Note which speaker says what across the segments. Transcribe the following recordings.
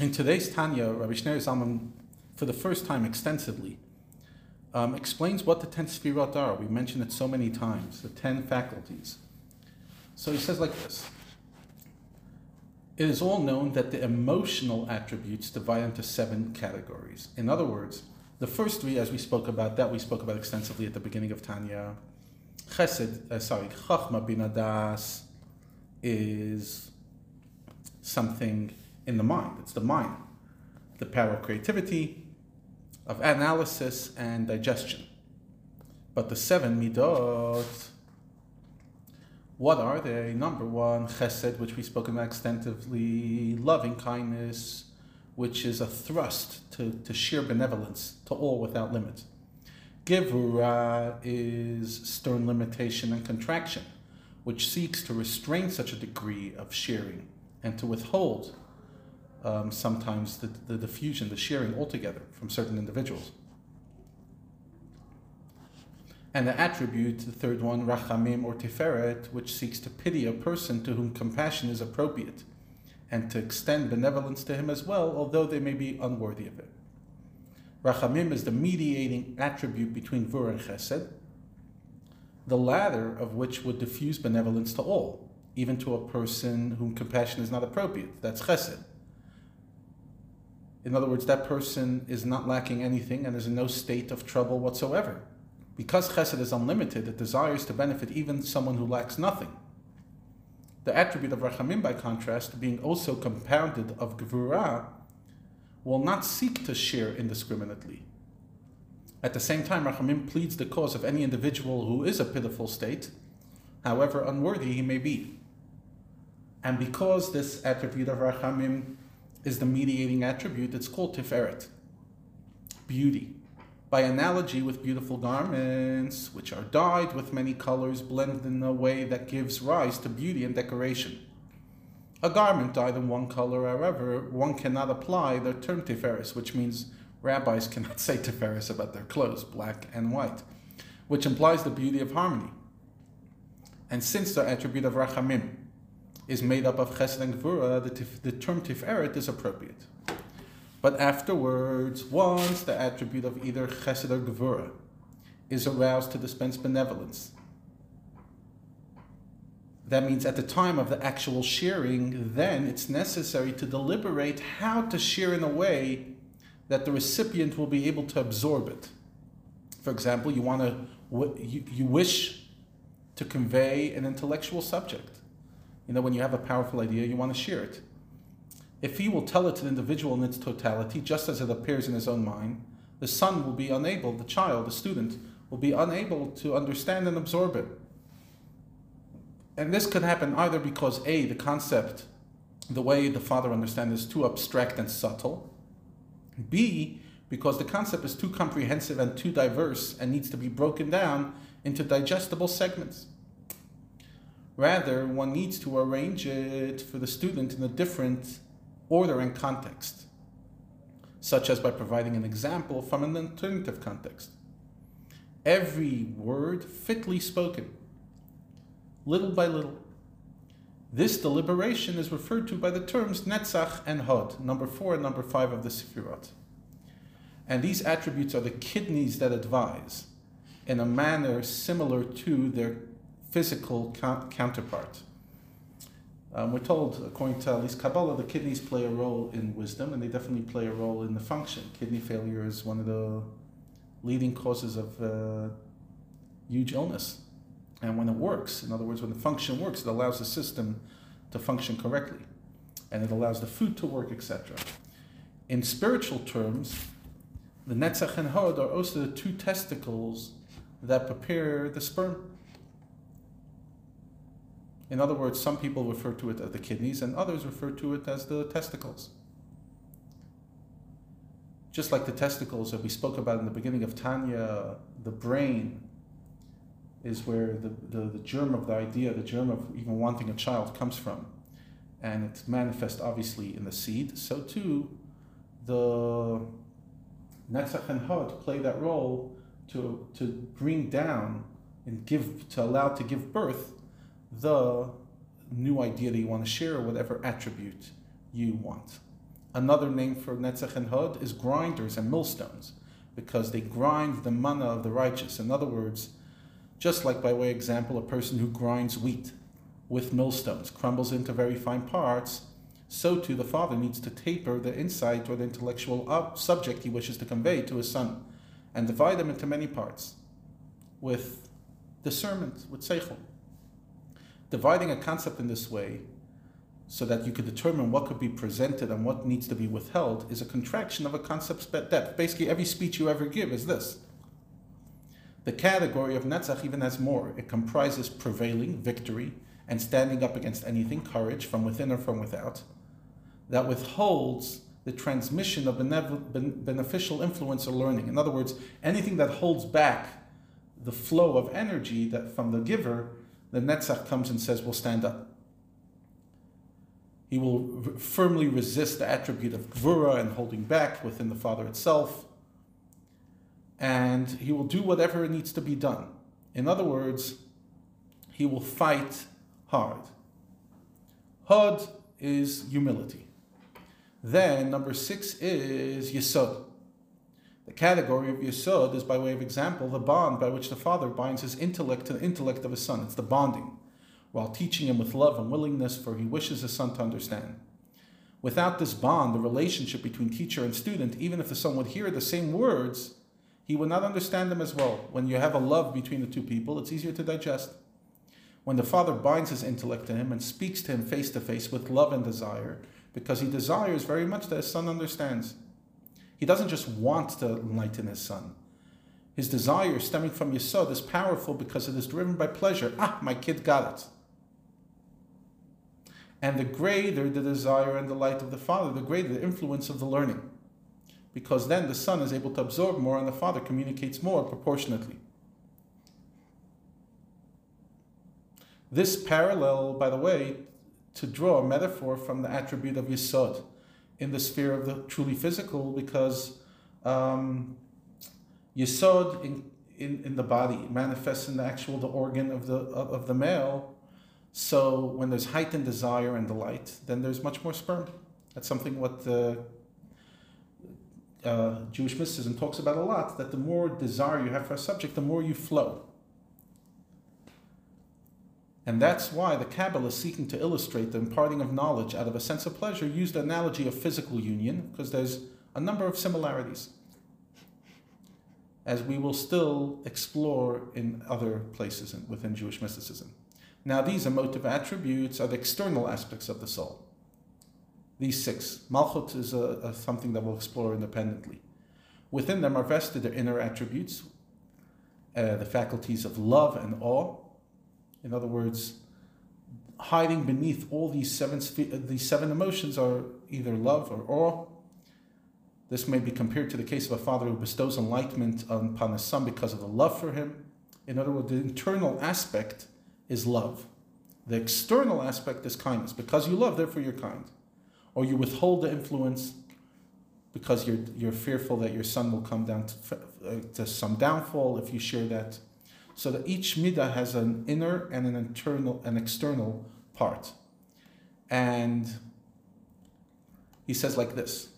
Speaker 1: In today's Tanya, Rabbi Shneur Zalman, for the first time extensively, um, explains what the ten sfirot are. We mentioned it so many times, the ten faculties. So he says like this. It is all known that the emotional attributes divide into seven categories. In other words, the first three, as we spoke about, that we spoke about extensively at the beginning of Tanya, Chesed, uh, sorry, Chachma bin is something in the mind. It's the mind, the power of creativity, of analysis and digestion. But the seven midot, what are they? Number one, chesed, which we spoke about extensively, loving kindness, which is a thrust to, to sheer benevolence to all without limit. Givura is stern limitation and contraction, which seeks to restrain such a degree of sharing and to withhold um, sometimes the, the diffusion, the sharing altogether from certain individuals. And the attribute, the third one, rachamim or tiferet, which seeks to pity a person to whom compassion is appropriate and to extend benevolence to him as well, although they may be unworthy of it. Rachamim is the mediating attribute between Gevurah and Chesed, the latter of which would diffuse benevolence to all, even to a person whom compassion is not appropriate. That's Chesed. In other words, that person is not lacking anything and is in no state of trouble whatsoever. Because Chesed is unlimited, it desires to benefit even someone who lacks nothing. The attribute of Rachamim, by contrast, being also compounded of Gevurah, will not seek to share indiscriminately. At the same time, Rachamim pleads the cause of any individual who is a pitiful state, however unworthy he may be. And because this attribute of Rachamim is the mediating attribute, it's called Tiferet, beauty. By analogy with beautiful garments, which are dyed with many colors, blended in a way that gives rise to beauty and decoration. A garment dyed in one color, however, one cannot apply the term tiferes, which means rabbis cannot say tiferes about their clothes, black and white, which implies the beauty of harmony. And since the attribute of rachamim is made up of chesed and gvura, the, tif- the term tiferet is appropriate. But afterwards, once the attribute of either chesed or gevura is aroused to dispense benevolence, that means at the time of the actual shearing, then it's necessary to deliberate how to shear in a way that the recipient will be able to absorb it. For example, you want to, you, you wish to convey an intellectual subject. You know, when you have a powerful idea, you want to share it. If he will tell it to the individual in its totality, just as it appears in his own mind, the son will be unable, the child, the student, will be unable to understand and absorb it. And this could happen either because A, the concept, the way the father understands is too abstract and subtle. B, because the concept is too comprehensive and too diverse and needs to be broken down into digestible segments. Rather, one needs to arrange it for the student in a different order and context, such as by providing an example from an alternative context. Every word fitly spoken, little by little. This deliberation is referred to by the terms Netzach and Hod, number four and number five of the Sefirot. And these attributes are the kidneys that advise in a manner similar to their physical counterpart. Um, we're told, according to at least Kabbalah, the kidneys play a role in wisdom, and they definitely play a role in the function. Kidney failure is one of the leading causes of uh, huge illness. And when it works, in other words, when the function works, it allows the system to function correctly, and it allows the food to work, etc. In spiritual terms, the Netzach and Hod are also the two testicles that prepare the sperm. In other words, some people refer to it as the kidneys, and others refer to it as the testicles. Just like the testicles that we spoke about in the beginning of Tanya, the brain is where the, the, the germ of the idea, the germ of even wanting a child comes from. And it's manifest obviously in the seed. So too, the Netzach and Hod play that role to, to bring down and give, to allow to give birth the new idea that you want to share or whatever attribute you want. Another name for Netzach and Hod is grinders and millstones, because they grind the manna of the righteous. In other words, just like by way example, a person who grinds wheat with millstones crumbles into very fine parts, so too the father needs to taper the insight or the intellectual subject he wishes to convey to his son and divide them into many parts with discernment, with seichel. Dividing a concept in this way so that you could determine what could be presented and what needs to be withheld is a contraction of a concept's depth. Basically, every speech you ever give is this. The category of Netzach even has more. It comprises prevailing, victory, and standing up against anything, courage, from within or from without, that withholds the transmission of beneficial influence or learning. In other words, anything that holds back the flow of energy that from the giver, the Netzach comes and says, will stand up. He will firmly resist the attribute of Gvura and holding back within the Father itself. And he will do whatever needs to be done. In other words, he will fight hard. Hod is humility. Then number six is Yesod. The category of Yesod is, by way of example, the bond by which the father binds his intellect to the intellect of his son. It's the bonding, while teaching him with love and willingness, for he wishes his son to understand. Without this bond, the relationship between teacher and student, even if the son would hear the same words, he would not understand them as well. When you have a love between the two people, it's easier to digest. When the father binds his intellect to him and speaks to him face to face with love and desire, because he desires very much that his son understands. He doesn't just want to enlighten his son. His desire stemming from Yesod is powerful because it is driven by pleasure. Ah, my kid got it. And the greater the desire and the light of the father, the greater the influence of the learning. Because then the son is able to absorb more and the father communicates more proportionately. This parallel, by the way, to draw a metaphor from the attribute of Yisod in the sphere of the truly physical because um, Yisod in, in, in the body manifests in the actual the organ of the of, of the male. So when there's heightened desire and delight, then there's much more sperm. That's something what the uh, Jewish mysticism talks about a lot. That the more desire you have for a subject, the more you flow. And that's why the Kabbalah, seeking to illustrate the imparting of knowledge out of a sense of pleasure, used the analogy of physical union, because there's a number of similarities, as we will still explore in other places within Jewish mysticism. Now, these emotive attributes are the external aspects of the soul. These six. Malchut is a, a, something that we'll explore independently. Within them are vested their inner attributes, uh, the faculties of love and awe, in other words, hiding beneath all these seven these seven emotions are either love or awe. This may be compared to the case of a father who bestows enlightenment upon his son because of the love for him. In other words, the internal aspect is love. The external aspect is kindness. Because you love, therefore you're kind. Or you withhold the influence because you're, you're fearful that your son will come down to, uh, to some downfall if you share that so that each midah has an inner and an internal and external part. And he says like this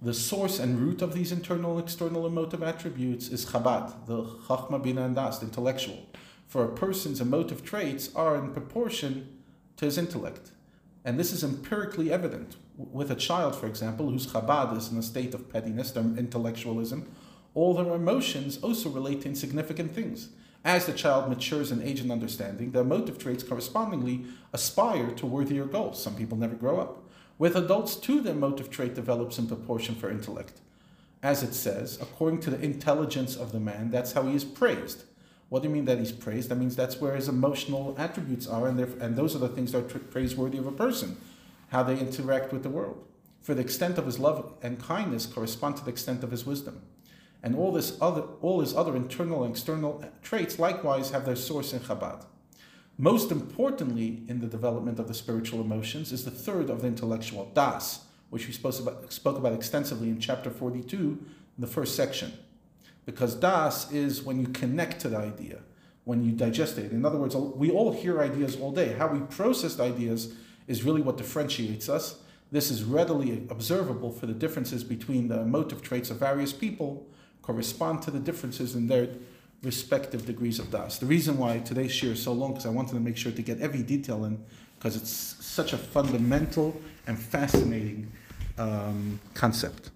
Speaker 1: the source and root of these internal and external emotive attributes is Chabad, the Chachma Bina Das, the intellectual. For a person's emotive traits are in proportion to his intellect. And this is empirically evident. With a child, for example, whose Chabad is in a state of pettiness, their intellectualism, all their emotions also relate to insignificant things. As the child matures in age and understanding, their emotive traits correspondingly aspire to worthier goals. Some people never grow up. With adults, too, their emotive trait develops in proportion for intellect. As it says, according to the intelligence of the man, that's how he is praised. What do you mean that he's praised? That means that's where his emotional attributes are, and, and those are the things that are praiseworthy of a person, how they interact with the world. For the extent of his love and kindness correspond to the extent of his wisdom and all this other all his other internal and external traits likewise have their source in Chabad. Most importantly in the development of the spiritual emotions is the third of the intellectual, Das, which we spoke about, spoke about extensively in chapter 42, in the first section. Because Das is when you connect to the idea, when you digest it. In other words, we all hear ideas all day. How we process ideas is really what differentiates us. This is readily observable for the differences between the motive traits of various people correspond to the differences in their respective degrees of das. The reason why today's shiur is so long because I wanted to make sure to get every detail in because it's such a fundamental and fascinating um, concept.